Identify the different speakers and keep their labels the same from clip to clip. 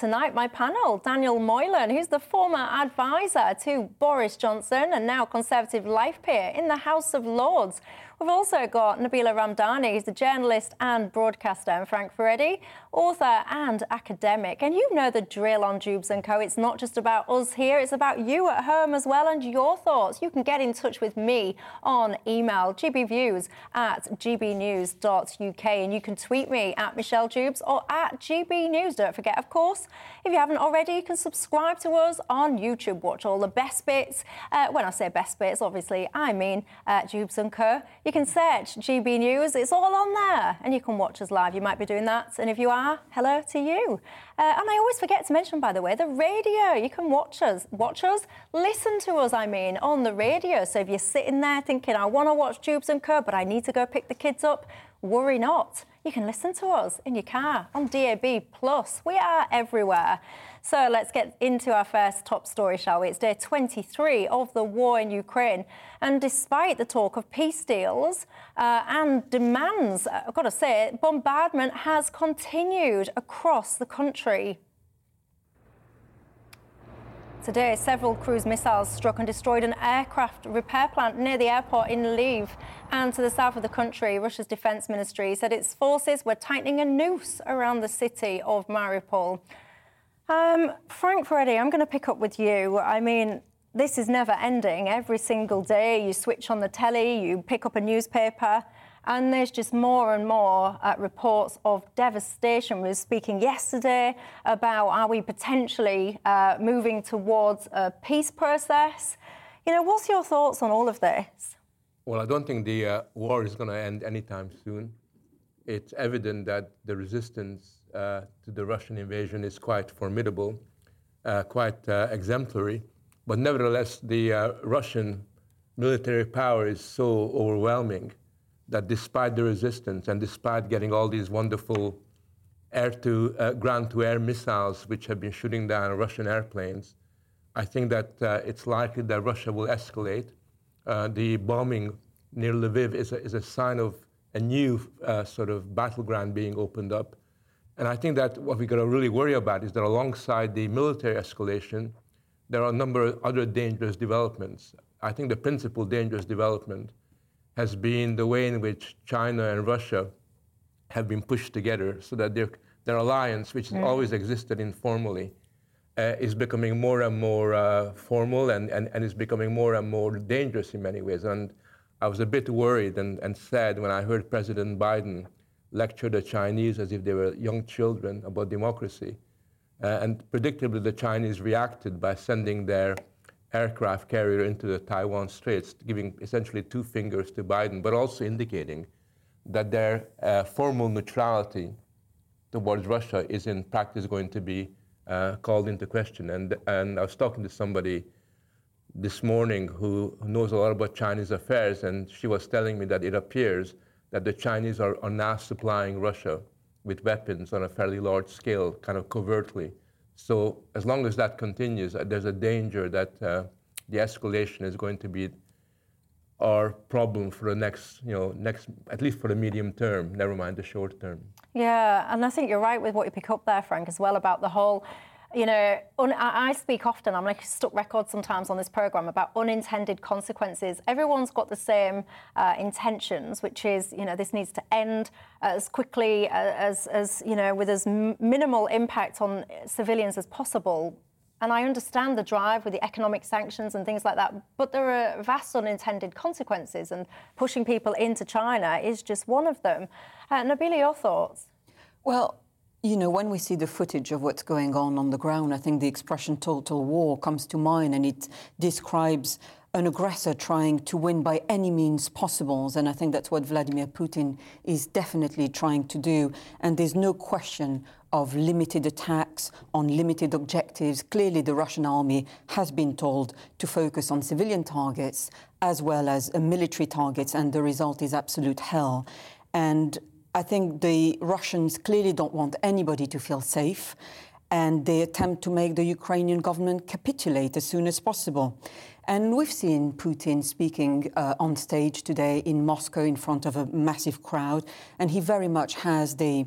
Speaker 1: Tonight, my panel, Daniel Moylan, who's the former advisor to Boris Johnson and now Conservative life peer in the House of Lords. We've also got Nabila Ramdani, who's a journalist and broadcaster, and Frank Furedi, author and academic. And you know the drill on Dewbs & Co. It's not just about us here, it's about you at home as well and your thoughts. You can get in touch with me on email, gbviews at gbnews.uk, and you can tweet me at Michelle Dewbs or at gbnews. Don't forget, of course, if you haven't already, you can subscribe to us on YouTube. Watch all the best bits. Uh, when I say best bits, obviously, I mean uh, Dewbs & Co. You can search GB News, it's all on there, and you can watch us live. You might be doing that, and if you are, hello to you. Uh, and I always forget to mention, by the way, the radio. You can watch us, watch us, listen to us, I mean, on the radio. So if you're sitting there thinking, I want to watch Dewbs and Co, but I need to go pick the kids up, worry not. You can listen to us in your car on DAB+. Plus. We are everywhere. So let's get into our first top story, shall we? It's day 23 of the war in Ukraine. And despite the talk of peace deals uh, and demands, I've got to say, bombardment has continued across the country. Today, several cruise missiles struck and destroyed an aircraft repair plant near the airport in Lviv. And to the south of the country, Russia's defense ministry said its forces were tightening a noose around the city of Mariupol. Um, Frank Furedi, I'm going to pick up with you. I mean, this is never ending. Every single day you switch on the telly, you pick up a newspaper, and there's just more and more uh, reports of devastation. We were speaking yesterday about are we potentially uh, moving towards a peace process? You know, what's your thoughts on all of this?
Speaker 2: Well, I don't think the uh, war is going to end anytime soon. It's evident that the resistance uh, to the Russian invasion is quite formidable, uh, quite uh, exemplary. But nevertheless, the Russian military power is so overwhelming that despite the resistance and despite getting all these wonderful air to uh, ground to air missiles which have been shooting down Russian airplanes, I think that uh, it's likely that Russia will escalate. Uh, the bombing near Lviv is a, is a sign of a new sort of battleground being opened up. And I think that what we've got to really worry about is that alongside the military escalation, there are a number of other dangerous developments. I think the principal dangerous development has been the way in which China and Russia have been pushed together so that their, their alliance, which has mm. always existed informally, uh, is becoming more and more uh, formal and, and, and is becoming more and more dangerous in many ways. And I was a bit worried and, and sad when I heard President Biden lecture the Chinese as if they were young children about democracy. Uh, and predictably, the Chinese reacted by sending their aircraft carrier into the Taiwan Straits, giving essentially two fingers to Biden, but also indicating that their uh, formal neutrality towards Russia is in practice going to be uh, called into question. And, and I was talking to somebody this morning who knows a lot about Chinese affairs, and she was telling me that it appears that the Chinese are, are now supplying Russia with weapons on a fairly large scale, kind of covertly. So as long as that continues, uh, there's a danger that uh, the escalation is going to be our problem for the next, you know, next at least for the medium term. Never mind the short term.
Speaker 1: Yeah, and I think you're right with what you pick up there, Frank, as well about the whole you know, un- I speak often, I'm like stuck record sometimes on this program about unintended consequences. Everyone's got the same uh, intentions, which is, you know, this needs to end as quickly uh, as, as you know, with as minimal impact on civilians as possible. And I understand the drive with the economic sanctions and things like that, but there are vast unintended consequences, and pushing people into China is just one of them. Uh, Nabila, your thoughts?
Speaker 3: Well, you know, when we see the footage of what's going on on the ground, I think the expression total war comes to mind and it describes an aggressor trying to win by any means possible. And I think that's what Vladimir Putin is definitely trying to do. And there's no question of limited attacks on limited objectives. Clearly, the Russian army has been told to focus on civilian targets as well as military targets, and the result is absolute hell. And I think the Russians clearly don't want anybody to feel safe, and they attempt to make the Ukrainian government capitulate as soon as possible. And we've seen Putin speaking uh, on stage today in Moscow in front of a massive crowd, and he very much has the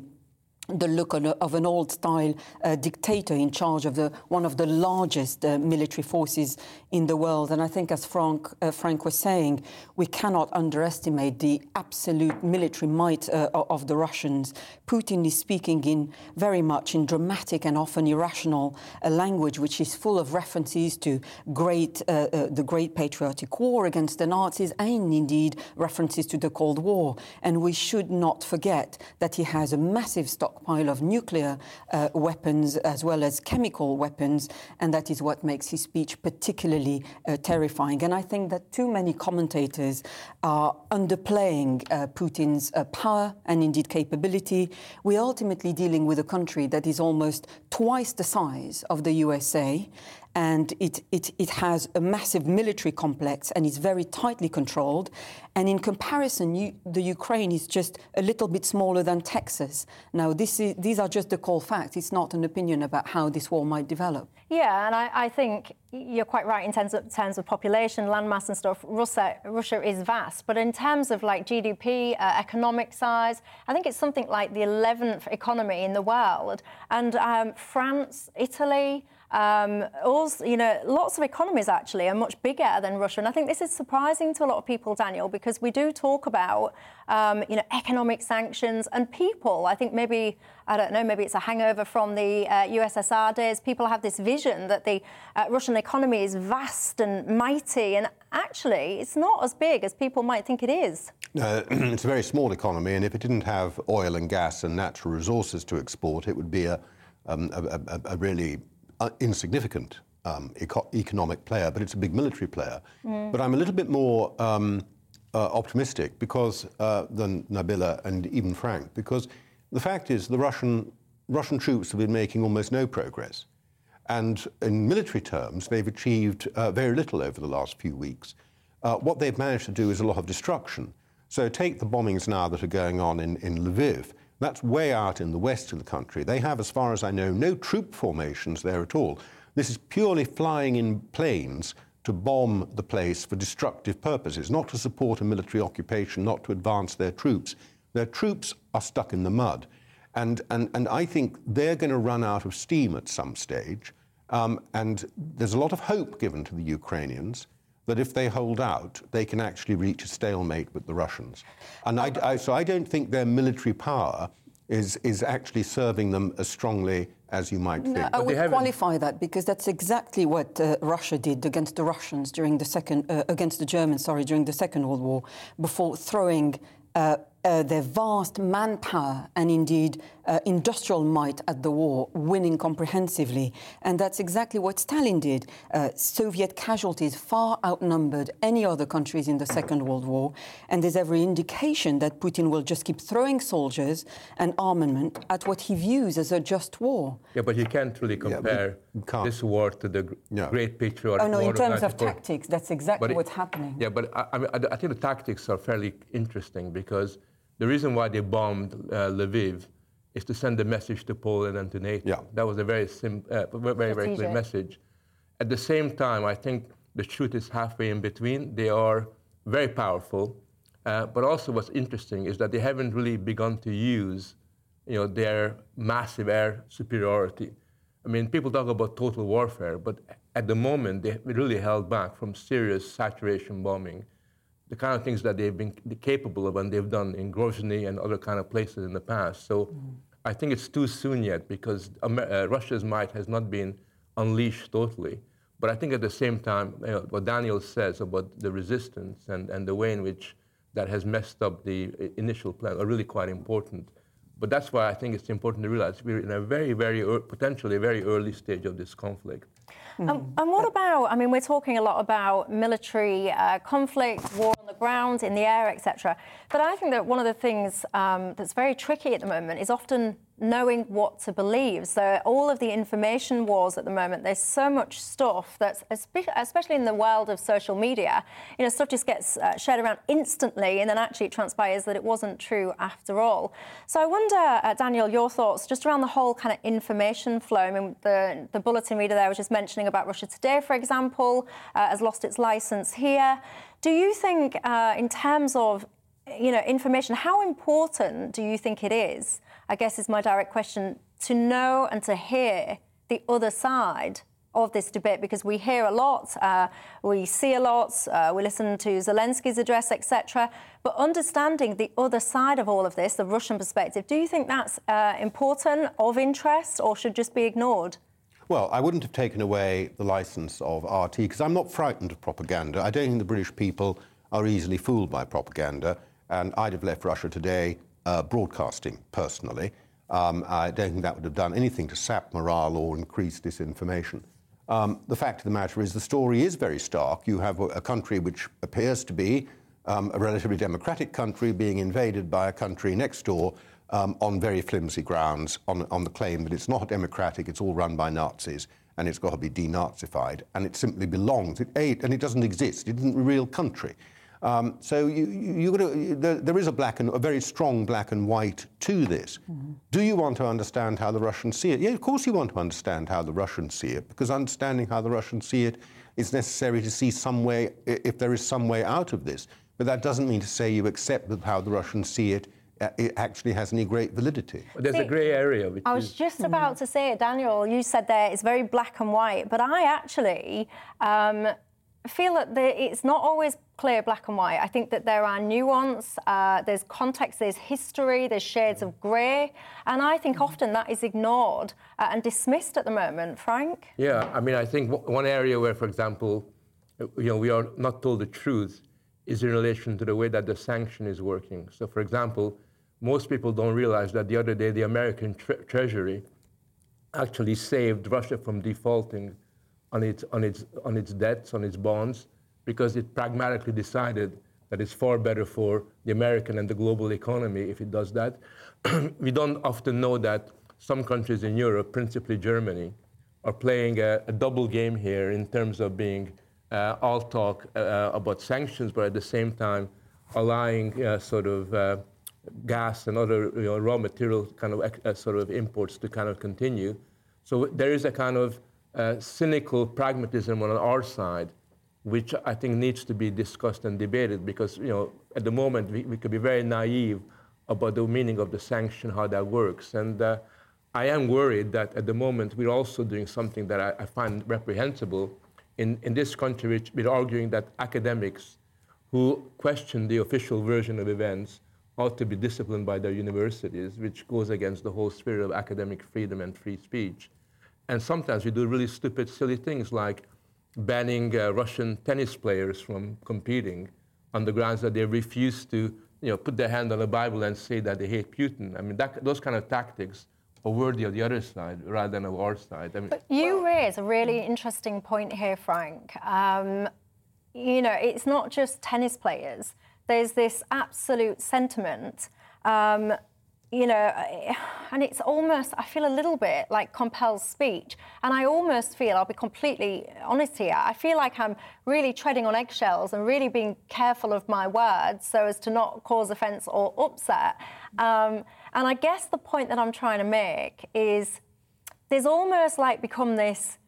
Speaker 3: the look of an old-style uh, dictator in charge of the, one of the largest uh, military forces in the world. And I think, as Frank, uh, Frank was saying, we cannot underestimate the absolute military might uh, of the Russians. Putin is speaking in very much in dramatic and often irrational uh, language, which is full of references to great, uh, the Great Patriotic War against the Nazis and indeed references to the Cold War. And we should not forget that he has a massive stock stockpile of nuclear uh, weapons as well as chemical weapons, and that is what makes his speech particularly uh, terrifying. And I think that too many commentators are underplaying uh, Putin's uh, power and indeed capability. We're ultimately dealing with a country that is almost twice the size of the USA and it, it, it has a massive military complex and is very tightly controlled. And in comparison, you, the Ukraine is just a little bit smaller than Texas. Now, is, these are just the cold facts. It's not an opinion about how this war might develop.
Speaker 1: Yeah, and I, I think you're quite right in terms of, terms of population, landmass and stuff. Russia, Russia is vast, but in terms of like GDP, uh, economic size, I think it's something like the 11th economy in the world. And um, France, Italy, um, also, you know, lots of economies actually are much bigger than Russia, and I think this is surprising to a lot of people, Daniel, because we do talk about, um, you know, economic sanctions and people. I think maybe I don't know, maybe it's a hangover from the uh, USSR days. People have this vision that the uh, Russian economy is vast and mighty, and actually, it's not as big as people might think it is.
Speaker 4: Uh, it's a very small economy, and if it didn't have oil and gas and natural resources to export, it would be a, um, a, a, a really uh, insignificant um, eco- economic player, but it's a big military player. Mm. But I'm a little bit more um, uh, optimistic because uh, than Nabila and even Frank, because the fact is the Russian Russian troops have been making almost no progress, and in military terms, they've achieved uh, very little over the last few weeks. Uh, what they've managed to do is a lot of destruction. So take the bombings now that are going on in, in Lviv. That's way out in the west of the country. They have, as far as I know, no troop formations there at all. This is purely flying in planes to bomb the place for destructive purposes, not to support a military occupation, not to advance their troops. Their troops are stuck in the mud. And, and, and I think they're going to run out of steam at some stage. Um, and there's a lot of hope given to the Ukrainians that if they hold out, they can actually reach a stalemate with the Russians. And I, I, so I don't think their military power is, is actually serving them as strongly as you might think. No,
Speaker 3: I would qualify that because that's exactly what uh, Russia did against the Russians during the second, uh, against the Germans, sorry, during the Second World War, before throwing uh, uh, their vast manpower and indeed uh, industrial might at the war, winning comprehensively. And that's exactly what Stalin did. Uh, Soviet casualties far outnumbered any other countries in the Second World War. And there's every indication that Putin will just keep throwing soldiers and armament at what he views as a just war.
Speaker 2: Yeah, but you can't really compare yeah, can't. this war to the no. Great Patriotic
Speaker 3: War. Oh, no,
Speaker 2: in
Speaker 3: terms of tactics, that's exactly but what's it, happening.
Speaker 2: Yeah, but I, I, mean, I think the tactics are fairly interesting because the reason why they bombed uh, Lviv is to send a message to Poland and to NATO. Yeah. That was a very, sim- uh, very, very clear message. At the same time, I think the truth is halfway in between. They are very powerful, uh, but also what's interesting is that they haven't really begun to use, you know, their massive air superiority. I mean, people talk about total warfare, but at the moment they really held back from serious saturation bombing the kind of things that they've been capable of and they've done in Grozny and other kind of places in the past. So mm. I think it's too soon yet because Amer- uh, Russia's might has not been unleashed totally. But I think at the same time, you know, what Daniel says about the resistance and, and the way in which that has messed up the initial plan are really quite important. But that's why I think it's important to realize we're in a very, very, er- potentially very early stage of this conflict.
Speaker 1: Mm. Um, and what about, I mean, we're talking a lot about military uh, conflict, war on the ground, in the air, etc. But I think that one of the things um, that's very tricky at the moment is often knowing what to believe. So all of the information wars at the moment, there's so much stuff that's, especially in the world of social media, you know, stuff just gets uh, shared around instantly, and then actually it transpires that it wasn't true after all. So I wonder, uh, Daniel, your thoughts just around the whole kind of information flow. I mean, the, the bulletin reader there was just mentioning about Russia Today, for example, uh, has lost its license here. Do you think, uh, in terms of you know, information, how important do you think it is I guess is my direct question, to know and to hear the other side of this debate because we hear a lot, uh, we see a lot, uh, we listen to Zelensky's address, etc. But understanding the other side of all of this, the Russian perspective, do you think that's uh, important, of interest, or should just be ignored?
Speaker 4: Well, I wouldn't have taken away the license of RT because I'm not frightened of propaganda. I don't think the British people are easily fooled by propaganda, and I'd have left Russia today uh, broadcasting personally. Um, I don't think that would have done anything to sap morale or increase disinformation. Um, the fact of the matter is, the story is very stark. You have a, country which appears to be um, a relatively democratic country being invaded by a country next door um, on very flimsy grounds, on, on the claim that it's not democratic, it's all run by Nazis, and it's got to be denazified, and it simply belongs. It, and it doesn't exist. It isn't a real country. Um, so you, you, you there, there is a black and a very strong black and white to this. Mm-hmm. Do you want to understand how the Russians see it? Yeah, of course you want to understand how the Russians see it, because understanding how the Russians see it is necessary to see some way, if there is some way out of this. But that doesn't mean to say you accept how the Russians see it it actually has any great validity.
Speaker 2: There's a grey area.
Speaker 1: I was
Speaker 2: is...
Speaker 1: just about to say it, Daniel. You said there it's very black and white, but I actually um, feel that it's not always clear black and white. I think that there are nuance, uh, there's context, there's history, there's shades of grey, and I think mm-hmm. often that is ignored uh, and dismissed at the moment. Frank?
Speaker 2: Yeah, I mean, I think one area where, for example, you know, we are not told the truth is in relation to the way that the sanction is working. So, for example, most people don't realize that the other day the American tre- Treasury actually saved Russia from defaulting on its, on, its, on its debts, on its bonds, because it pragmatically decided that it's far better for the American and the global economy if it does that. we don't often know that some countries in Europe, principally Germany, are playing a, a double game here in terms of being uh, all talk uh, about sanctions, but at the same time allowing uh, sort of uh, gas and other you know, raw material kind of uh, sort of imports to kind of continue. So there is a kind of uh, cynical pragmatism on our side, which I think needs to be discussed and debated because, you know, at the moment we, we could be very naive about the meaning of the sanction, how that works. And I am worried that at the moment we're also doing something that I, I find reprehensible in, in this country, which we're arguing that academics who question the official version of events ought to be disciplined by their universities, which goes against the whole spirit of academic freedom and free speech. And sometimes we do really stupid, silly things like banning uh, Russian tennis players from competing on the grounds that they refuse to you know, put their hand on the Bible and say that they hate Putin. I mean, that, those kind of tactics are worthy of the other side rather than of our side. I mean,
Speaker 1: but you well, raise a really interesting point here, Frank. Um, you know, it's not just tennis players. There's this absolute sentiment um, you know, and it's almost, I feel a little bit like compelled speech. And I almost feel, I'll be completely honest here, I feel like I'm really treading on eggshells and really being careful of my words so as to not cause offence or upset. Um, and I guess the point that I'm trying to make is there's almost like become this,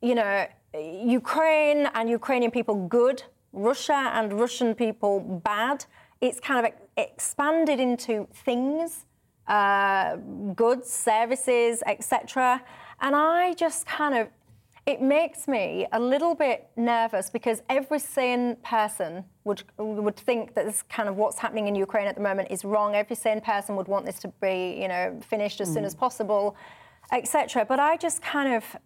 Speaker 1: you know, Ukraine and Ukrainian people good, Russia and Russian people bad. It's kind of expanded into things uh, goods, services, etc. And I just kind of, it makes me a little bit nervous because every sane person would would think that this kind of what's happening in Ukraine at the moment is wrong. Every sane person would want this to be, you know, finished as mm. soon as possible, etc. But I just kind of,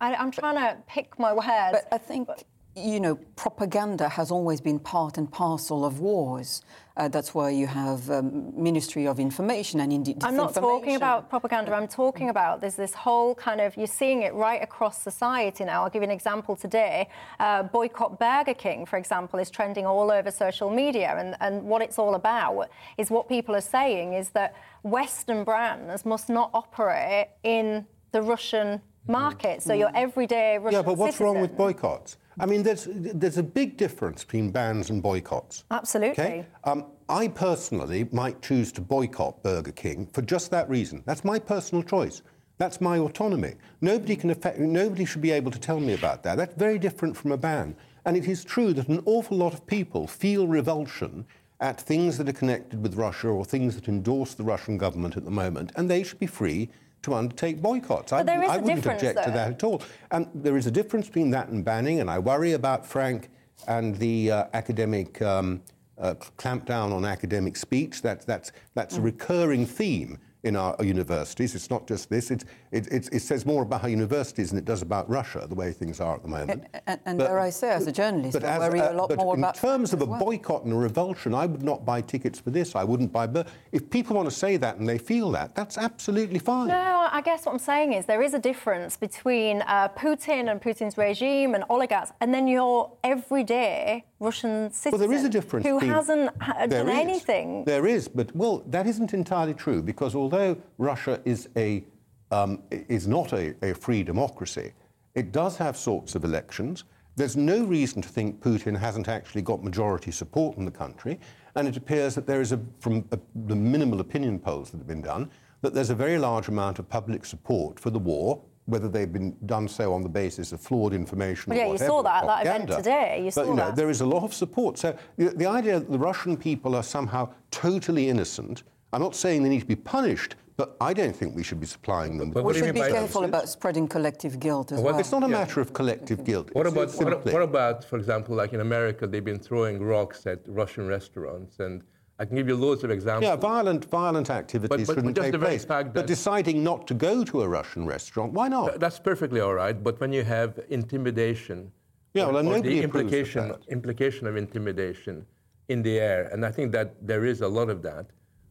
Speaker 1: I, am trying to pick my words.
Speaker 3: But I think. You know, propaganda has always been part and parcel of wars. Uh, that's why you have um, Ministry of Information and indeed.
Speaker 1: I'm not talking about propaganda. I'm talking about there's this whole kind of you're seeing it right across society now. I'll give you an example today. Uh, boycott Burger King, for example, is trending all over social media, and and what it's all about is what people are saying is that Western brands must not operate in the Russian market. So your everyday Russian
Speaker 4: Yeah, but what's
Speaker 1: citizen,
Speaker 4: wrong with boycotts? I mean, there's, there's a big difference between bans and boycotts.
Speaker 1: Absolutely.
Speaker 4: Okay? Um, I personally might choose to boycott Burger King for just that reason. That's my personal choice. That's my autonomy. Nobody can affect, nobody should be able to tell me about that. That's very different from a ban. And it is true that an awful lot of people feel revulsion at things that are connected with Russia or things that endorse the Russian government at the moment, and they should be free to undertake boycotts. I,
Speaker 1: there is
Speaker 4: I
Speaker 1: a
Speaker 4: wouldn't object to that at all. And there is a difference between that and banning, and I worry about Frank and the uh, academic um, uh, clampdown on academic speech. That's, that's, that's a recurring theme in our universities. It's not just this. It's, it, it, it says more about our universities than it does about Russia, the way things are at the moment.
Speaker 3: And, and dare I say, as a journalist,
Speaker 4: But,
Speaker 3: I
Speaker 4: as,
Speaker 3: worry
Speaker 4: uh,
Speaker 3: a lot
Speaker 4: but
Speaker 3: more
Speaker 4: in
Speaker 3: about
Speaker 4: terms of a
Speaker 3: well.
Speaker 4: boycott and a revulsion, I would not buy tickets for this. I wouldn't buy. But if people want to say that and they feel that, that's absolutely fine.
Speaker 1: No, I guess what I'm saying is there is a difference between uh, Putin and Putin's regime and oligarchs, and then your everyday Russian citizen
Speaker 4: Well, there is a difference.
Speaker 1: who
Speaker 4: between-
Speaker 1: hasn't ha- done
Speaker 4: is.
Speaker 1: anything.
Speaker 4: There is, but well, that isn't entirely true because although Russia is a um, is not a, a free democracy, it does have sorts of elections. There's no reason to think Putin hasn't actually got majority support in the country, and it appears that there is a, from uh the minimal opinion polls that have been done, that there's a very large amount of public support for the war. Whether they've been done so on the basis of flawed information
Speaker 1: Well,
Speaker 4: or
Speaker 1: yeah, you saw that at that event today. You
Speaker 4: but,
Speaker 1: saw
Speaker 4: you know,
Speaker 1: that.
Speaker 4: there is a lot of support. So the, the idea that the Russian people are somehow totally innocent, I'm not saying they need to be punished, but I don't think we should be supplying them.
Speaker 2: But
Speaker 4: with
Speaker 3: We should be careful
Speaker 2: that?
Speaker 3: about spreading collective guilt as
Speaker 2: Well,
Speaker 3: well.
Speaker 4: It's not a matter of collective guilt.
Speaker 2: What about what, what about, for example, like in America, they've been throwing rocks at Russian restaurants, and I can give you loads of examples.
Speaker 4: Yeah, violent, violent activities
Speaker 2: but- but
Speaker 4: shouldn't
Speaker 2: just
Speaker 4: take
Speaker 2: the
Speaker 4: place.
Speaker 2: fact
Speaker 4: but deciding not to go to a Russian restaurant, why not?
Speaker 2: Th- That's perfectly all right, but when you have intimidation,
Speaker 4: Yeah, well,
Speaker 2: or
Speaker 4: nobody
Speaker 2: the
Speaker 4: approves of
Speaker 2: implication
Speaker 4: that.
Speaker 2: implication of intimidation in the air, and I think that there is a lot of that.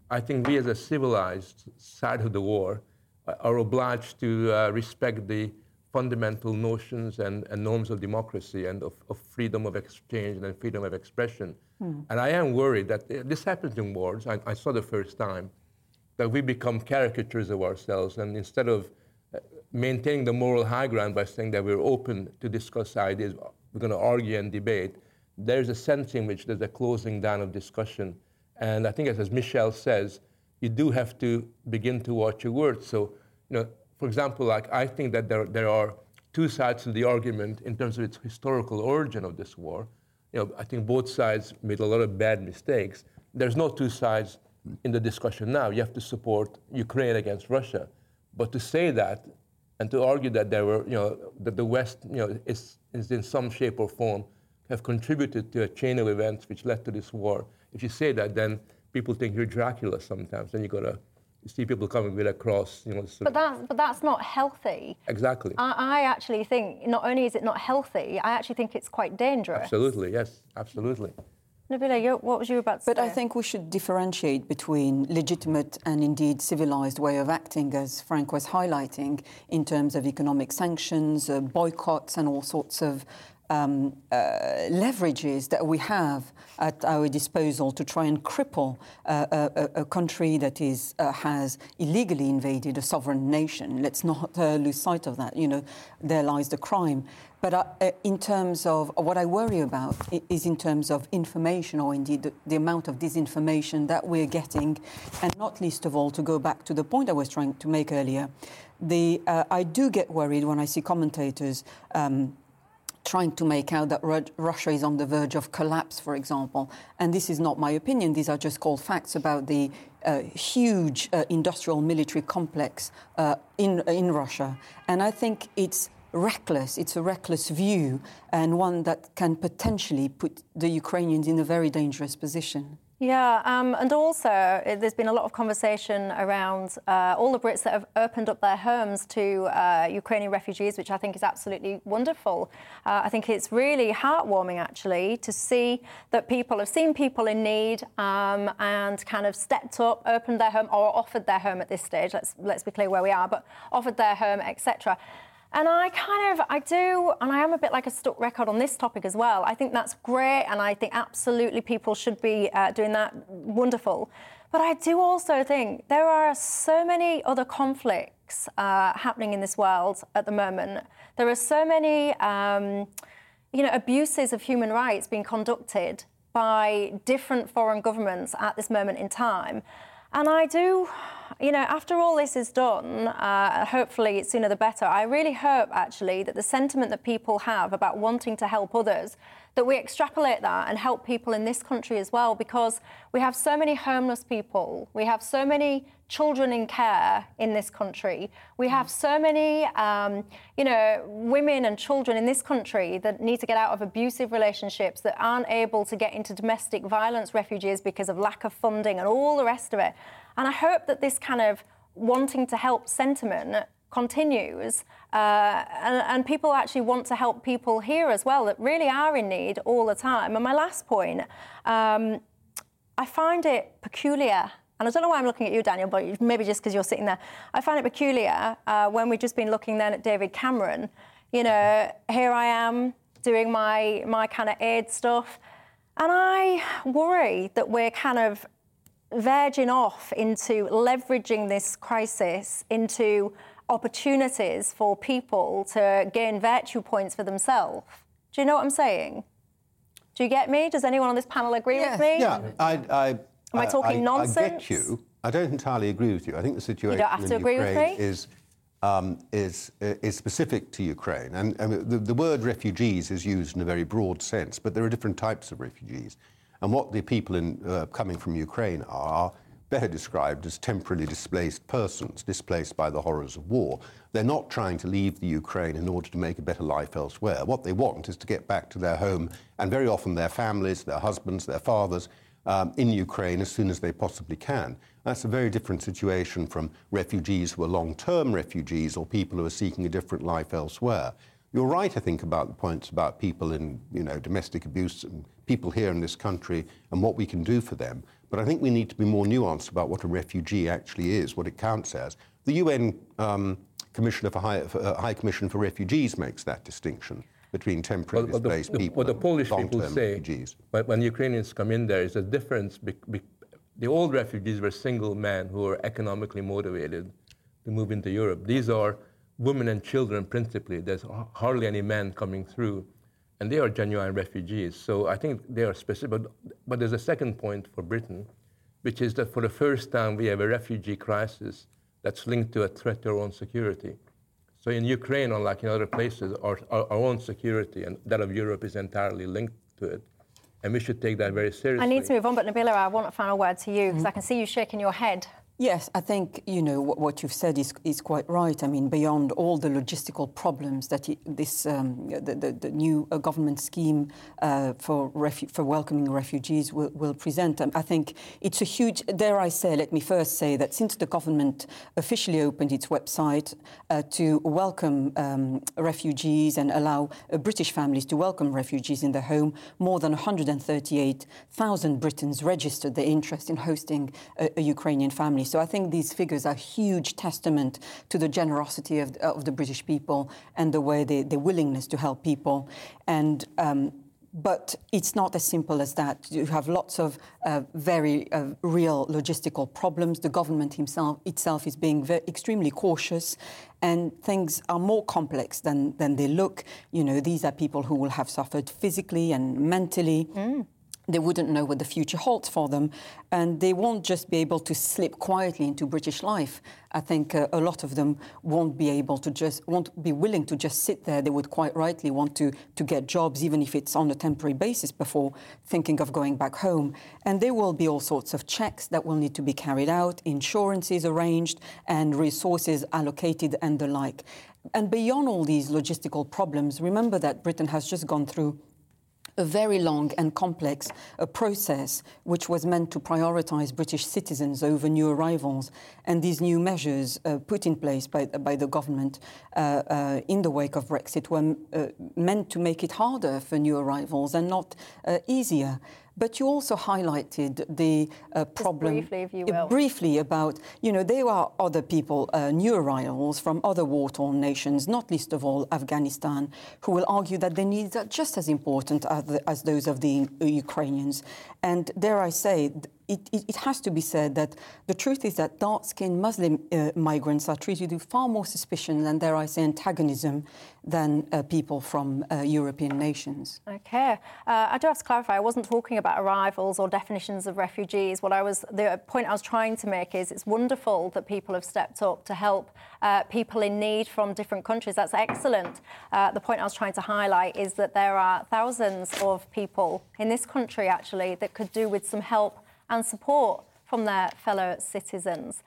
Speaker 2: I think we, as a civilized side of the war, uh, are obliged to uh, respect the fundamental notions and, and norms of democracy and of, of freedom of exchange and freedom of expression. And I am worried that uh, this happens in wars. I, I saw the first time that we become caricatures of ourselves, and instead of uh, maintaining the moral high ground by saying that we're open to discuss ideas, we're going to argue and debate, there's a sense in which there's a closing down of discussion. And I think, as, as Michel says, you do have to begin to watch your words. So, you know, for example, like I think that there, there are two sides to the argument in terms of its historical origin of this war. You know, I think both sides made a lot of bad mistakes. There's no two sides in the discussion now. You have to support Ukraine against Russia. But to say that and to argue that there were, you know, that the West, you know, is, is in some shape or form have contributed to a chain of events which led to this war. If you say that, then people think you're Dracula sometimes. Then you've gotta you see people coming with a cross, you know.
Speaker 1: But that's, but that's not healthy.
Speaker 2: exactly.
Speaker 1: I, I actually think not only is it not healthy, I actually think it's quite dangerous.
Speaker 2: Absolutely, yes, absolutely.
Speaker 1: Nabila, you, what was you about to
Speaker 3: But
Speaker 1: say?
Speaker 3: I think we should differentiate between legitimate and indeed civilized way of acting, as Frank was highlighting, in terms of economic sanctions, uh, boycotts, and all sorts of um, uh, leverages that we have at our disposal to try and cripple uh, a, a- country that is uh, has illegally invaded a sovereign nation. Let's not uh, lose sight of that. You know, there lies the crime. But uh, uh, in terms of what I worry about is in terms of information, or indeed the, the amount of disinformation that we're getting, and not least of all, to go back to the point I was trying to make earlier, the I do get worried when I see commentators. Um, trying to make out that Ru- Russia is on the verge of collapse, for example. And this is not my opinion, these are just called facts about the uh, huge uh, industrial military complex uh, in, in Russia. And I think it's reckless, it's a reckless view, and one that can potentially put the Ukrainians in a very dangerous position.
Speaker 1: Yeah, um, and also uh, there's been a lot of conversation around uh, all the Brits that have opened up their homes to uh, Ukrainian refugees, which I think is absolutely wonderful. Uh, I think it's really heartwarming, actually, to see that people have seen people in need um, and kind of stepped up, opened their home, or offered their home at this stage. Let's let's be clear where we are, but offered their home, etc. And I kind of, I do, and I am a bit like a stuck record on this topic as well. I think that's great, and I think absolutely people should be uh, doing that. Wonderful. But I do also think there are so many other conflicts uh, happening in this world at the moment. There are so many, um, you know, abuses of human rights being conducted by different foreign governments at this moment in time. And I do, you know, after all this is done, uh, hopefully it's sooner the better, I really hope actually that the sentiment that people have about wanting to help others, that we extrapolate that and help people in this country as well, because we have so many homeless people, we have so many children in care in this country, we have so many, um, you know, women and children in this country that need to get out of abusive relationships, that aren't able to get into domestic violence refugees because of lack of funding and all the rest of it. And I hope that this kind of wanting to help sentiment continues uh, and, and, people actually want to help people here as well that really are in need all the time. And my last point, um, I find it peculiar. And I don't know why I'm looking at you, Daniel, but maybe just because you're sitting there. I find it peculiar uh, when we've just been looking then at David Cameron. You know, here I am doing my my kind of aid stuff, and I worry that we're kind of verging off into leveraging this crisis into opportunities for people to gain virtue points for themselves. Do you know what I'm saying? Do you get me? Does anyone on this panel agree
Speaker 4: yeah.
Speaker 1: with me?
Speaker 4: Yeah, I, I,
Speaker 1: Am I talking
Speaker 4: I,
Speaker 1: nonsense?
Speaker 4: I get you. I don't entirely agree with you. I think the situation in Ukraine is um, is is specific to Ukraine, and, and the, the, word refugees is used in a very broad sense. But there are different types of refugees. And what the people in, uh, coming from Ukraine are, better described as temporarily displaced persons, displaced by the horrors of war. They're not trying to leave the Ukraine in order to make a better life elsewhere. What they want is to get back to their home and very often their families, their husbands, their fathers um, in Ukraine as soon as they possibly can. That's a very different situation from refugees who are long term refugees or people who are seeking a different life elsewhere. You're right, I think, about the points about people in you know, domestic abuse and people here in this country and what we can do for them. But I think we need to be more nuanced about what a refugee actually is, what it counts as. The UN um, Commissioner for High, for, uh, High Commission for Refugees makes that distinction between temporary well, displaced the, people
Speaker 2: what the Polish people say
Speaker 4: refugees.
Speaker 2: when Ukrainians come in there is a difference. Be, be, the old refugees were single men who were economically motivated to move into Europe. These are women and children principally. There's hardly any men coming through, and they are genuine refugees. So I think they are specific. But, but there's a second point for Britain, which is that for the first time we have a refugee crisis that's linked to a threat to our own security. So in Ukraine, unlike in other places, our, our, our own security and that of Europe is entirely linked to it. And we should take that very seriously.
Speaker 1: I need to move on, but Nabila, I want a final word to you because mm-hmm. I can see you shaking your head.
Speaker 3: Yes, I think you know what you've said is, is quite right. I mean, beyond all the logistical problems that this um, the, the, the, new uh, government scheme uh, for refu- for welcoming refugees will, will present, um, I think it's a huge. Dare I say? Let me first say that since the government officially opened its website uh, to welcome um, refugees and allow uh, British families to welcome refugees in their home, more than 138,000 Britons registered their interest in hosting a, a Ukrainian family. So I think these figures are huge testament to the generosity of, of the British people and the way they, their willingness to help people. And um, but it's not as simple as that. You have lots of uh, very uh, real logistical problems. The government himself, itself is being very, extremely cautious, and things are more complex than, than they look. You know, these are people who will have suffered physically and mentally. Mm they wouldn't know what the future holds for them, and they won't just be able to slip quietly into British life. I think uh, a lot of them won't be able to just won't be willing to just sit there. They would quite rightly want to to get jobs, even if it's on a temporary basis, before thinking of going back home. And there will be all sorts of checks that will need to be carried out, insurances arranged, and resources allocated, and the like. And beyond all these logistical problems, remember that Britain has just gone through a very long and complex uh, process which was meant to prioritize British citizens over new arrivals. And these new measures uh, put in place by, by the government uh, uh in the wake of Brexit were uh, meant to make it harder for new arrivals and not uh, easier. But you also highlighted the uh, problem
Speaker 1: briefly, if you will.
Speaker 3: briefly about, you know, there are other people, uh, new arrivals from other war-torn nations, not least of all Afghanistan, who will argue that their needs are just as important as, the, as those of the Ukrainians. And dare I say, it, it, it, has to be said that the truth is that dark-skinned Muslim uh, migrants are treated with far more suspicion and, dare I say, antagonism than uh, people from uh, European nations.
Speaker 1: Okay. Uh, I do have to clarify, I wasn't talking about arrivals or definitions of refugees. What I was, the point I was trying to make is it's wonderful that people have stepped up to help uh, people in need from different countries. That's excellent. Uh, the point I was trying to highlight is that there are thousands of people in this country, actually, that could do with some help and support from their fellow citizens.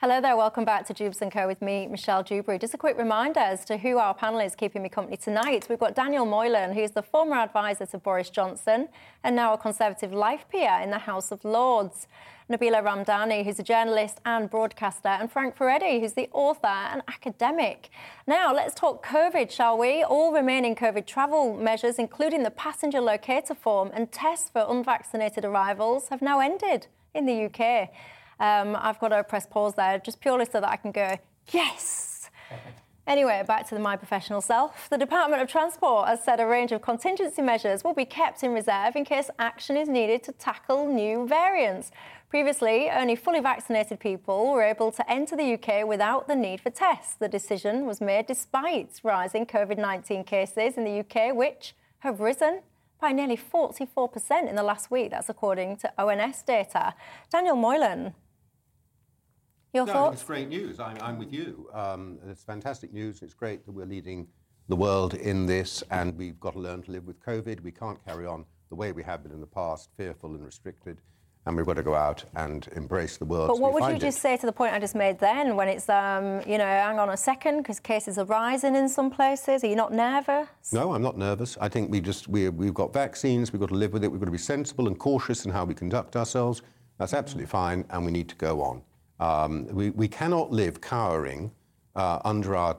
Speaker 1: Hello there, welcome back to Dewbs & Co with me, Michelle Dewberry. Just a quick reminder as to who our panel is keeping me company tonight. We've got Daniel Moylan, who's the former advisor to Boris Johnson and now a Conservative life peer in the House of Lords. Nabila Ramdani, who's a journalist and broadcaster, and Frank Furedi, who's the author and academic. Now, let's talk COVID, shall we? All remaining COVID travel measures, including the passenger locator form and tests for unvaccinated arrivals, have now ended in the UK. Um, I've got to press pause there just purely so that I can go, yes. Anyway, back to the my professional self. The Department of Transport has said a range of contingency measures will be kept in reserve in case action is needed to tackle new variants. Previously, only fully vaccinated people were able to enter the UK without the need for tests. The decision was made despite rising COVID 19 cases in the UK, which have risen by nearly 44% in the last week. That's according to ONS data. Daniel Moylan, your
Speaker 4: no,
Speaker 1: thoughts?
Speaker 4: It's great news. I'm, I'm with you. Um, it's fantastic news. It's great that we're leading the world in this, and we've got to learn to live with COVID. We can't carry on the way we have been in the past, fearful and restricted. And we've got to go out and embrace the world.
Speaker 1: But what would you
Speaker 4: it.
Speaker 1: just say to the point I just made then, when it's, um, you know, hang on a second, because cases are rising in some places? Are you not nervous?
Speaker 4: No, I'm not nervous. I think we just we, we've got vaccines. We've got to live with it. We've got to be sensible and cautious in how we conduct ourselves. That's absolutely fine, and we need to go on. Um, we, we cannot live cowering uh, under, our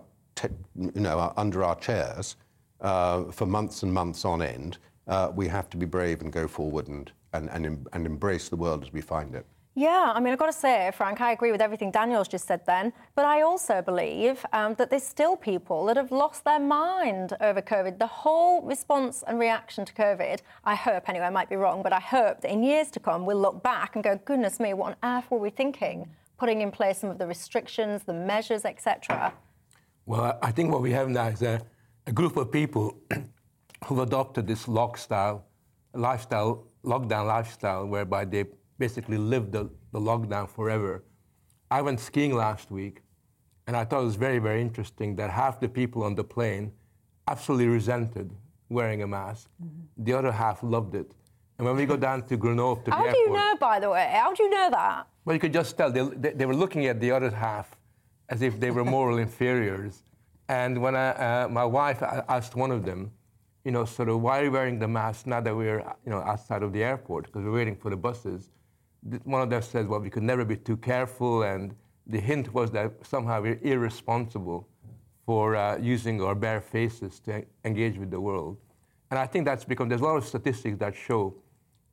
Speaker 4: you know, uh, under our chairs uh, for months and months on end. Uh, we have to be brave and go forward and, and, and, and embrace the world as we find it.
Speaker 1: Yeah, I mean, I've got to say, Frank, I agree with everything Daniel's just said then, but I also believe um, that there's still people that have lost their mind over COVID. The whole response and reaction to COVID, I hope, anyway, I might be wrong, but I hope that in years to come, we'll look back and go, goodness me, what on earth were we thinking? Putting in place some of the restrictions, the measures, etc.?
Speaker 2: Well, I think what we have now is a, a group of people who've adopted this lock style, lifestyle, lockdown lifestyle, whereby they basically live the, the lockdown forever. I went skiing last week, and I thought it was very, very interesting that half the people on the plane absolutely resented wearing a mask. Mm-hmm. The other half loved it. And when we go down to Grenoble to
Speaker 1: How
Speaker 2: the
Speaker 1: do you know, by the way? How do you know that?
Speaker 2: Well, you could just tell. They, they, they were looking at the other half as if they were moral inferiors. And when I, uh, my wife asked one of them, you know, sort of, why are you wearing the mask now that we're, you know, outside of the airport because we're waiting for the buses? One of them says, well, we could never be too careful. And the hint was that somehow we're irresponsible for uh, using our bare faces to engage with the world. And I think that's because there's a lot of statistics that show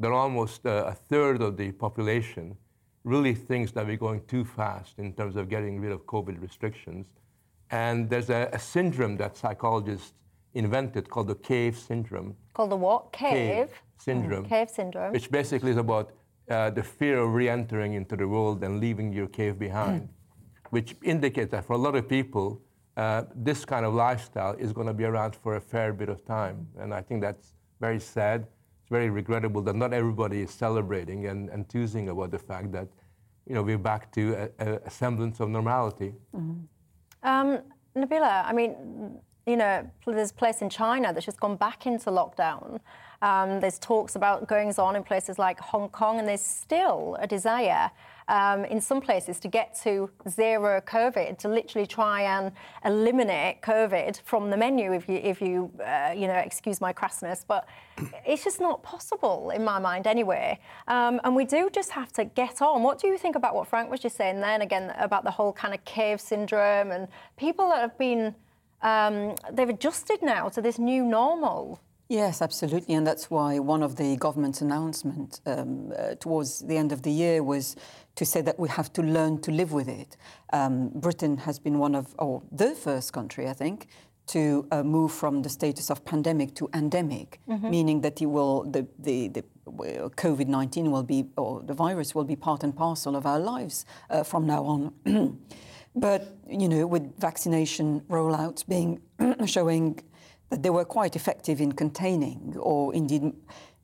Speaker 2: that almost uh, a third of the population really thinks that we're going too fast in terms of getting rid of COVID restrictions. And there's a, a syndrome that psychologists invented called the cave syndrome.
Speaker 1: Called the what? Cave?
Speaker 2: Cave syndrome.
Speaker 1: Mm, cave syndrome.
Speaker 2: Which basically is about uh, the fear of re entering into the world and leaving your cave behind, mm. which indicates that for a lot of people, uh, this kind of lifestyle is going to be around for a fair bit of time. And I think that's very sad it's very regrettable that not everybody is celebrating and enthusing about the fact that, you know, we're back to a, a semblance of normality.
Speaker 1: Mm-hmm. Um, Nabila, I mean, you know, there's a place in China that's just gone back into lockdown. Um, there's talks about goings on in places like Hong Kong, and there's still a desire um, in some places to get to zero COVID, to literally try and eliminate COVID from the menu, if you, if you, uh, you know, excuse my crassness. But it's just not possible in my mind, anyway. Um, and we do just have to get on. What do you think about what Frank was just saying then? Again, about the whole kind of cave syndrome and people that have been um, they've adjusted now to this new normal.
Speaker 3: Yes, absolutely, and that's why one of the government's announcements um, uh, towards the end of the year was to say that we have to learn to live with it. Um, Britain has been one of, or the first country, I think, to uh, move from the status of pandemic to endemic, mm-hmm. meaning that it will, the, the, the COVID 19 will be, or the virus will be part and parcel of our lives uh, from now on. but, you know, with vaccination rollouts being showing that they were quite effective in containing or indeed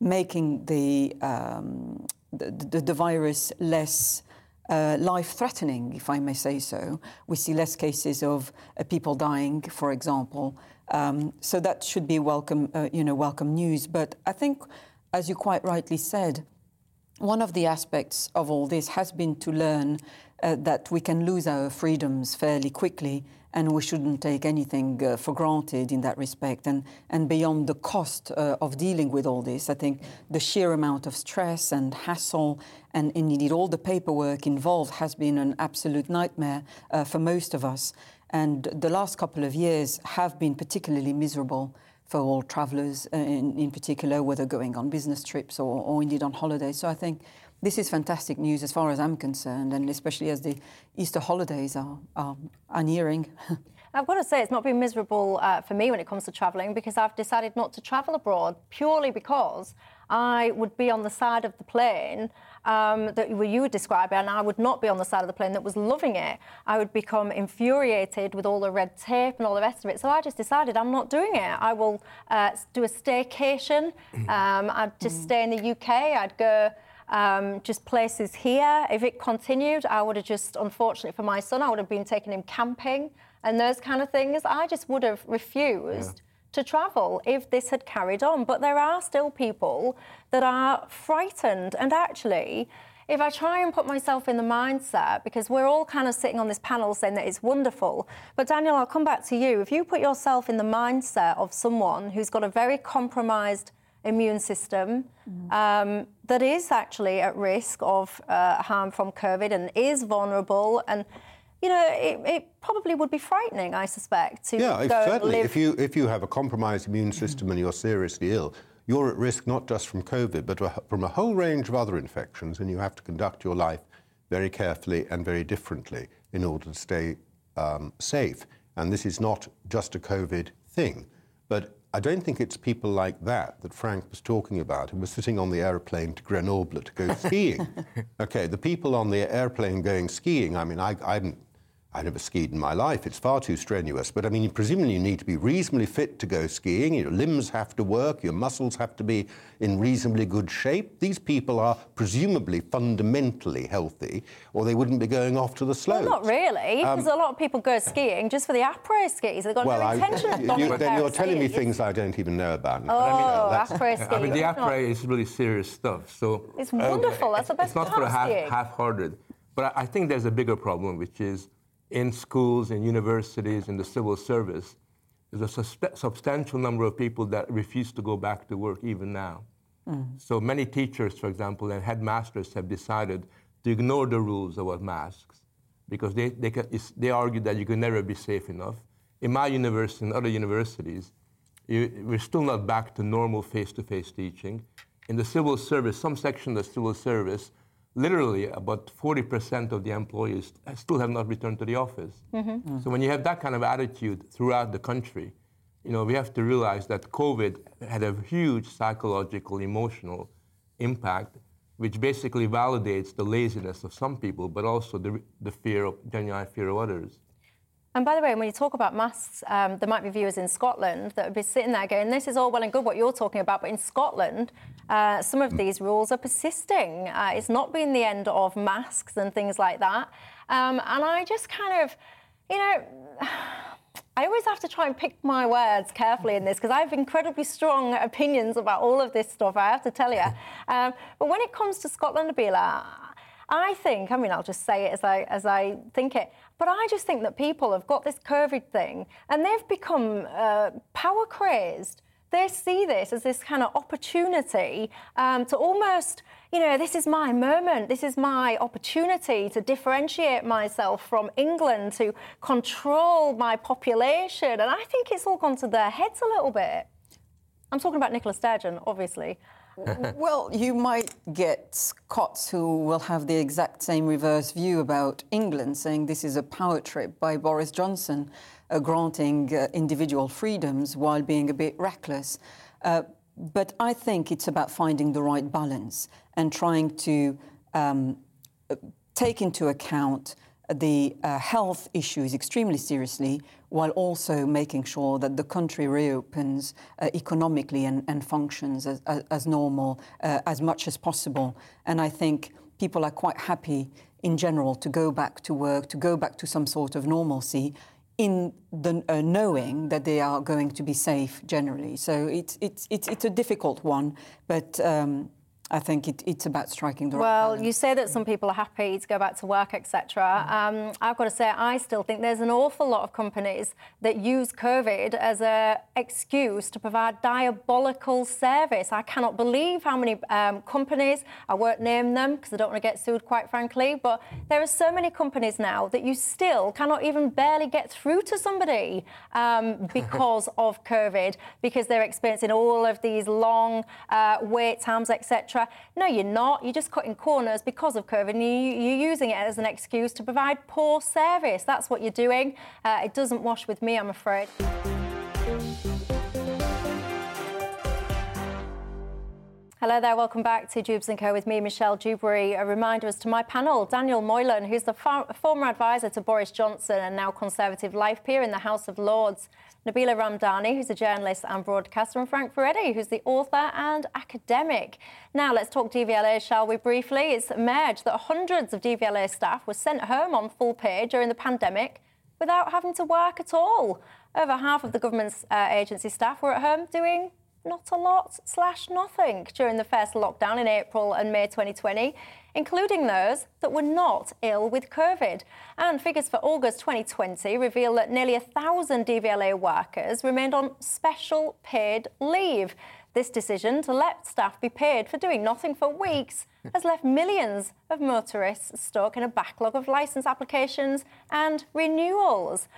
Speaker 3: making the, um, the, the, virus less uh, life-threatening, if I may say so. We see less cases of uh, people dying, for example. Um, so that should be welcome, uh, you know, welcome news. But I think, as you quite rightly said, one of the aspects of all this has been to learn uh, that we can lose our freedoms fairly quickly and we shouldn't take anything uh, for granted in that respect. And, and beyond the cost uh, of dealing with all this, I think the sheer amount of stress and hassle and indeed all the paperwork involved has been an absolute nightmare uh, for most of us. And the last couple of years have been particularly miserable for all travellers uh, in, in particular, whether going on business trips or, or indeed on holidays. So I think this is fantastic news as far as I'm concerned, and especially as the Easter holidays are, are, are nearing.
Speaker 1: I've got to say, it's not been miserable uh, for me when it comes to travelling because I've decided not to travel abroad purely because I would be on the side of the plane um, that you would describe, and I would not be on the side of the plane that was loving it. I would become infuriated with all the red tape and all the rest of it. So I just decided I'm not doing it. I will uh, do a staycation. Um, I'd just stay in the UK. I'd go um, just places here. If it continued, I would have just, unfortunately for my son, I would have been taking him camping and those kind of things. I just would have refused. Yeah. To travel if this had carried on. But there are still people that are frightened. And actually, if I try and put myself in the mindset, because we're all kind of sitting on this panel saying that it's wonderful, but Daniel, I'll come back to you. If you put yourself in the mindset of someone who's got a very compromised immune system mm. um, that is actually at risk of uh, harm from COVID and is vulnerable. And, you know, it, it, probably would be frightening, I suspect, to
Speaker 4: yeah,
Speaker 1: go
Speaker 4: certainly.
Speaker 1: Live...
Speaker 4: If you if you have a compromised immune system mm. and you're seriously ill, you're at risk not just from COVID, but from a whole range of other infections, and you have to conduct your life very carefully and very differently in order to stay um, safe. And this is not just a COVID thing, but I don't think it's people like that that Frank was talking about who were sitting on the airplane to Grenoble to go skiing. okay, the people on the airplane going skiing, I mean, I, I I never skied in my life. It's far too strenuous. But I mean, presumably you need to be reasonably fit to go skiing. Your limbs have to work. Your muscles have to be in reasonably good shape. These people are presumably fundamentally healthy, or they wouldn't be going off to the slopes.
Speaker 1: Well, not really, because um, a lot of people go skiing just for the après skis. They've got well, no intention I, of you,
Speaker 4: Then you're telling me things I don't even know about.
Speaker 1: Oh, I mean, après skiing.
Speaker 2: I mean, the après is really serious stuff. So
Speaker 1: it's wonderful. That's the best
Speaker 2: It's not for half, half-hearted. But I think there's a bigger problem, which is in schools and universities in the civil service, there's a substantial number of people that refuse to go back to work even now. Mm. So many teachers, for example, and headmasters have decided to ignore the rules about masks because they, they, can, they argue that you can never be safe enough. In my university and other universities, you, we're still not back to normal face to face teaching. In the civil service, some section of the civil service, literally about 40% of the employees still have not returned to the office. Mm-hmm. Mm-hmm. So when you have that kind of attitude throughout the country, you know, we have to realize that COVID had a huge psychological, emotional impact, which basically validates the laziness of some people, but also the, the fear of genuine fear of others.
Speaker 1: And by the way, when you talk about masks, um, there might be viewers in Scotland that would be sitting there going, this is all well and good what you're talking about, but in Scotland, uh, some of these rules are persisting. Uh, it's not been the end of masks and things like that. Um, and I just kind of, you know, I always have to try and pick my words carefully in this because I have incredibly strong opinions about all of this stuff, I have to tell you. Um, but when it comes to Scotland, Nabila, I think, I mean, I'll just say it as I, as I think it, but I just think that people have got this COVID thing and they've become uh, power crazed. They see this as this kind of opportunity um, to almost you know, this is my moment, this is my opportunity to differentiate myself from England, to control my population. And I think it's all gone to their heads a little bit. I'm talking about Nicola Sturgeon, obviously.
Speaker 3: Well, you might get Scots who will have the exact same reverse view about England, saying this is a power trip by Boris Johnson, uh, granting uh, individual freedoms while being a bit reckless. Uh, but I think it's about finding the right balance and trying to um, take into account the uh, health issues extremely seriously while also making sure that the country reopens uh, economically and, and, functions as, as, as normal uh, as much as possible. And I think people are quite happy in general to go back to work, to go back to some sort of normalcy in the uh, knowing that they are going to be safe generally. So it's, it's, it's, it's a difficult one, but um, I think it, it's about striking the
Speaker 1: well,
Speaker 3: right balance.
Speaker 1: Well, you say that some people are happy to go back to work, etc. Mm. Um, I've got to say, I still think there's an awful lot of companies that use COVID as an excuse to provide diabolical service. I cannot believe how many um, companies, I won't name them because I don't want to get sued, quite frankly, but there are so many companies now that you still cannot even barely get through to somebody um, because of COVID, because they're experiencing all of these long uh, wait times, etc. No, you're not. You're just cutting corners because of COVID and you, are using it as an excuse to provide poor service. That's what you're doing. Uh, it doesn't wash with me, I'm afraid. Hello there, welcome back to Dewbs & Co with me, Michelle Dewberry. A reminder as to my panel, Daniel Moylan, who's the former advisor to Boris Johnson and now Conservative life peer in the House of Lords. Nabila Ramdani, who's a journalist and broadcaster, and Frank Furedi, who's the author and academic. Now, let's talk DVLA, shall we, briefly? It's emerged that hundreds of DVLA staff were sent home on full pay during the pandemic without having to work at all. Over half of the government's uh, agency staff were at home doing not a lot slash nothing during the first lockdown in April and May 2020 including those that were not ill with COVID. And figures for August 2020 reveal that nearly 1,000 DVLA workers remained on special paid leave. This decision to let staff be paid for doing nothing for weeks has left millions of motorists stuck in a backlog of licence applications and renewals.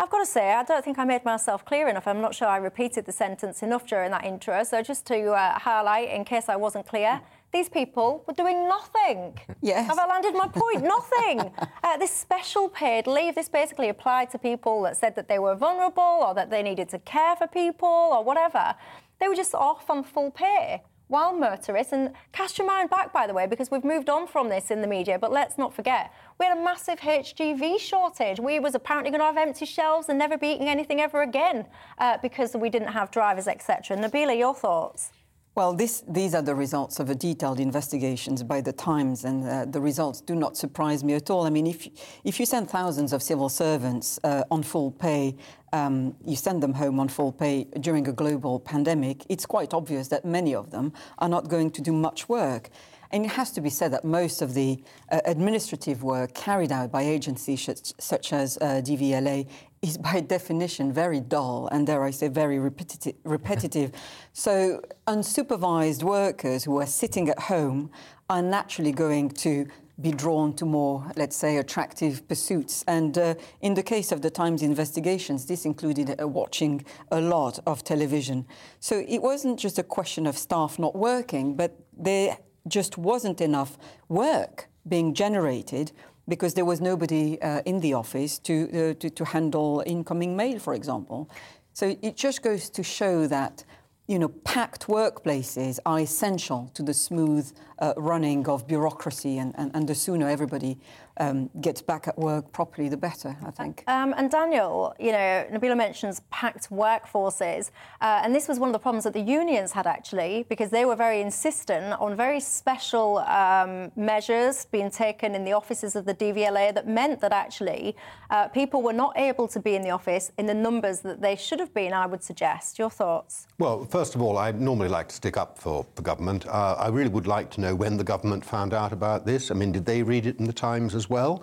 Speaker 1: I've got to say, I don't think I made myself clear enough. I'm not sure I repeated the sentence enough during that intro. So, just to uh, highlight, in case I wasn't clear, these people were doing nothing.
Speaker 3: Yes.
Speaker 1: Have I landed my point? nothing. Uh, this special paid leave, this basically applied to people that said that they were vulnerable or that they needed to care for people or whatever. They were just off on full pay while motorists, and cast your mind back, by the way, because we've moved on from this in the media, but let's not forget, we had a massive HGV shortage. We was apparently going to have empty shelves and never be eating anything ever again uh, because we didn't have drivers, etc. Nabila, your thoughts?
Speaker 3: Well, this, these are the results of a detailed investigations by the Times, and uh, the results do not surprise me at all. I mean, if, if you send thousands of civil servants uh, on full pay, um, you send them home on full pay during a global pandemic, it's quite obvious that many of them are not going to do much work. And it has to be said that most of the uh, administrative work carried out by agencies such, such as uh, DVLA is by definition very dull and, dare I say, very repetitive. repetitive. so, unsupervised workers who are sitting at home are naturally going to be drawn to more, let's say, attractive pursuits. And uh, in the case of the Times investigations, this included uh, watching a lot of television. So it wasn't just a question of staff not working, but there just wasn't enough work being generated because there was nobody uh, in the office to, uh, to, to handle incoming mail, for example. So it just goes to show that you know, packed workplaces are essential to the smooth uh, running of bureaucracy, and, and, and, the sooner everybody um, gets back at work properly, the better, I think.
Speaker 1: Um, and Daniel, you know, Nabila mentions packed workforces, uh, and this was one of the problems that the unions had actually, because they were very insistent on very special um, measures being taken in the offices of the DVLA that meant that actually uh, people were not able to be in the office in the numbers that they should have been, I would suggest. Your thoughts?
Speaker 4: Well, first of all, I normally like to stick up for the government. Uh, I really would like to know when the government found out about this. I mean, did they read it in the Times as well?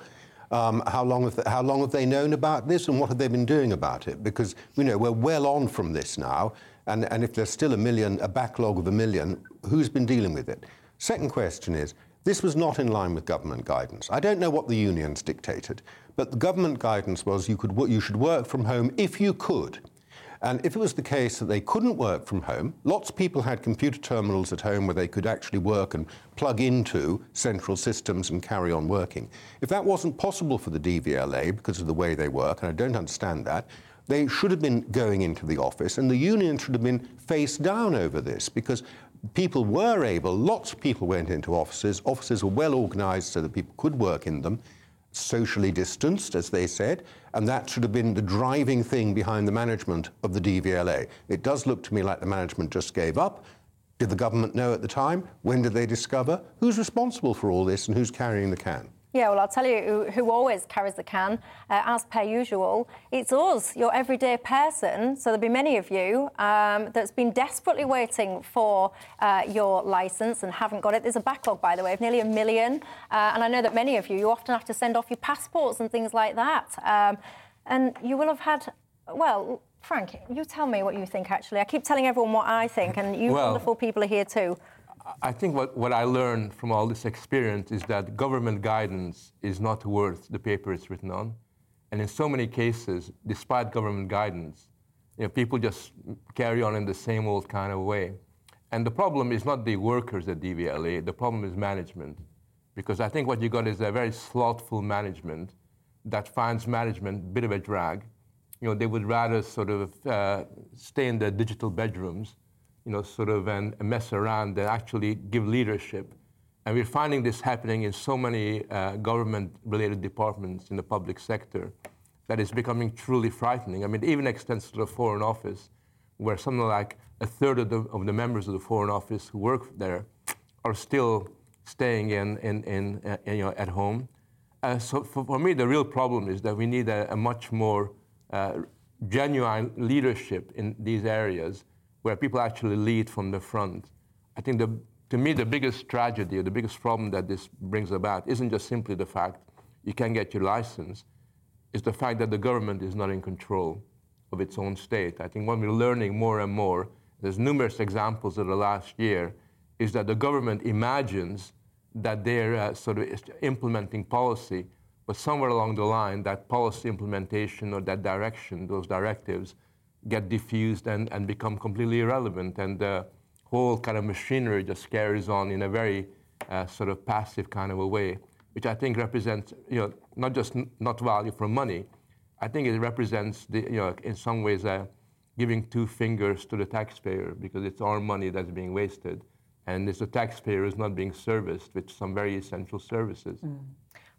Speaker 4: Um, how, long have they, how long have they known about this and what have they been doing about it? Because, you know, we're well on from this now. And, and if there's still a million, a backlog of a million, who's been dealing with it? Second question is, this was not in line with government guidance. I don't know what the unions dictated, but the government guidance was you, could, you should work from home if you could. And if it was the case that they couldn't work from home, lots of people had computer terminals at home where they could actually work and plug into central systems and carry on working. If that wasn't possible for the DVLA because of the way they work, and I don't understand that, they should have been going into the office, and the union should have been face down over this because people were able, lots of people went into offices, offices were well organized so that people could work in them socially distanced, as they said, and that should have been the driving thing behind the management of the DVLA. It does look to me like the management just gave up. Did the government know at the time? When did they discover? Who's responsible for all this and who's carrying the can?
Speaker 1: Yeah, well, I'll tell you who, who always carries the can, uh, as per usual. It's us, your everyday person. So there'll be many of you um, that's been desperately waiting for uh, your licence and haven't got it. There's a backlog, by the way, of nearly a million. Uh, and I know that many of you, you often have to send off your passports and things like that. Um, and you will have had, well, Frank, you tell me what you think, actually. I keep telling everyone what I think, and you well, wonderful people are here too.
Speaker 2: I think what, what I learned from all this experience is that government guidance is not worth the paper it's written on. And in so many cases, despite government guidance, you know, people just carry on in the same old kind of way. And the problem is not the workers at DVLA, the problem is management. Because I think what you got is a very slothful management that finds management a bit of a drag. You know, they would rather sort of uh, stay in their digital bedrooms you know, sort of and mess around and actually give leadership. And we're finding this happening in so many uh, government-related departments in the public sector that it's becoming truly frightening. I mean, it even extends to the Foreign Office, where something like a third of the, of the members of the Foreign Office who work there are still staying in, in, in, uh, you know, at home. Uh, so for, for, me, the real problem is that we need a, a much more uh, genuine leadership in these areas where people actually lead from the front. I think the, to me, the biggest tragedy or the biggest problem that this brings about isn't just simply the fact you can't get your license, it's the fact that the government is not in control of its own state. I think what we're learning more and more, there's numerous examples of the last year, is that the government imagines that they're uh, sort of implementing policy, but somewhere along the line, that policy implementation or that direction, those directives, get diffused and, and become completely irrelevant. And the whole kind of machinery just carries on in a very uh, sort of passive kind of a way, which I think represents, you know, not just n- not value for money. I think it represents, the, you know, in some ways, uh, giving two fingers to the taxpayer because it's our money that's being wasted. And it's the taxpayer who's not being serviced with some very essential services. Mm.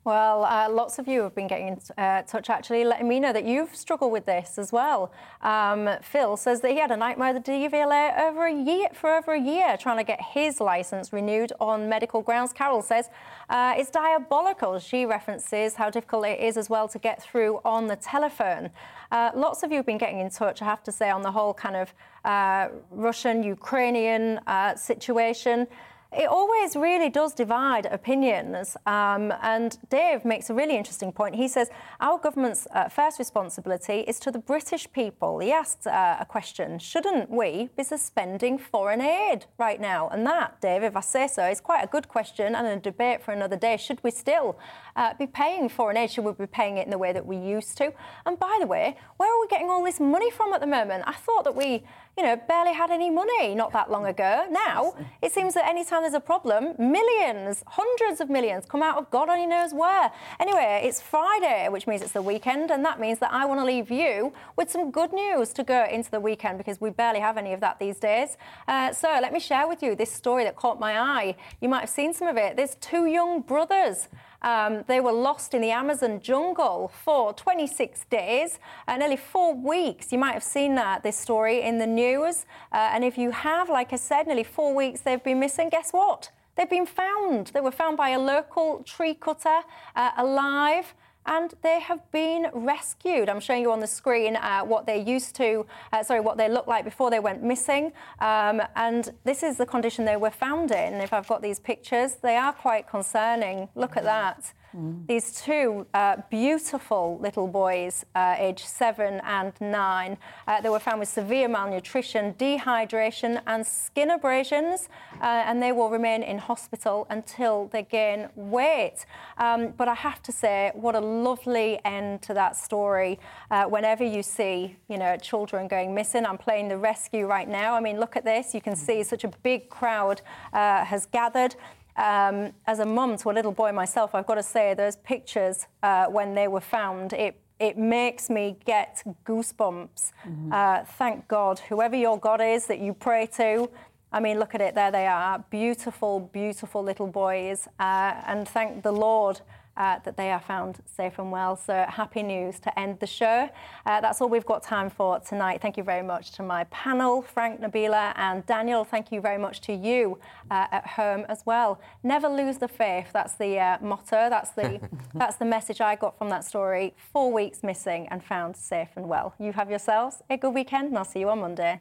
Speaker 1: Well, uh, lots of you have been getting in uh, touch actually, letting me know that you've struggled with this as well. Um, Phil says that he had a nightmare with the DVLA over a year, for over a year trying to get his licence renewed on medical grounds. Carol says uh, it's diabolical. She references how difficult it is as well to get through on the telephone. Uh, lots of you have been getting in touch, I have to say, on the whole kind of uh, Russian Ukrainian uh, situation. It always really does divide opinions. Um, and Dave makes a really interesting point. He says, Our government's uh, first responsibility is to the British people. He asked uh, a question Shouldn't we be suspending foreign aid right now? And that, Dave, if I say so, is quite a good question and a debate for another day. Should we still uh, be paying foreign aid? Should we be paying it in the way that we used to? And by the way, where are we getting all this money from at the moment? I thought that we you know, barely had any money not that long ago. Now, it seems that anytime there's a problem, millions, hundreds of millions come out of God only knows where. Anyway, it's Friday, which means it's the weekend, and that means that I want to leave you with some good news to go into the weekend because we barely have any of that these days. Uh, so let me share with you this story that caught my eye. You might have seen some of it. There's two young brothers. Um, they were lost in the Amazon jungle for 26 days, uh, nearly four weeks. You might have seen that, this story in the news. Uh, and if you have, like I said, nearly four weeks they've been missing, guess what? They've been found. They were found by a local tree cutter uh, alive and they have been rescued. I'm showing you on the screen uh, what they used to, uh, sorry, what they looked like before they went missing. Um, and this is the condition they were found in. If I've got these pictures, they are quite concerning. Look at that. Mm. These two uh, beautiful little boys, uh, aged seven and nine, uh, they were found with severe malnutrition, dehydration, and skin abrasions, uh, and they will remain in hospital until they gain weight. Um, but I have to say, what a lovely end to that story. Uh, whenever you see, you know, children going missing, I'm playing the rescue right now. I mean, look at this. You can see such a big crowd uh, has gathered. Um, as a mum to a little boy myself, I've got to say those pictures uh, when they were found, it it makes me get goosebumps. Mm-hmm. Uh, thank God, whoever your God is that you pray to. I mean, look at it, there they are, beautiful, beautiful little boys. Uh, and thank the Lord uh, that they are found safe and well. So happy news to end the show. Uh, that's all we've got time for tonight. Thank you very much to my panel, Frank, Nabila, and Daniel. Thank you very much to you uh, at home as well. Never lose the faith. That's the uh, motto. That's the that's the message I got from that story. Four weeks missing and found safe and well. You have yourselves a good weekend, and I'll see you on Monday.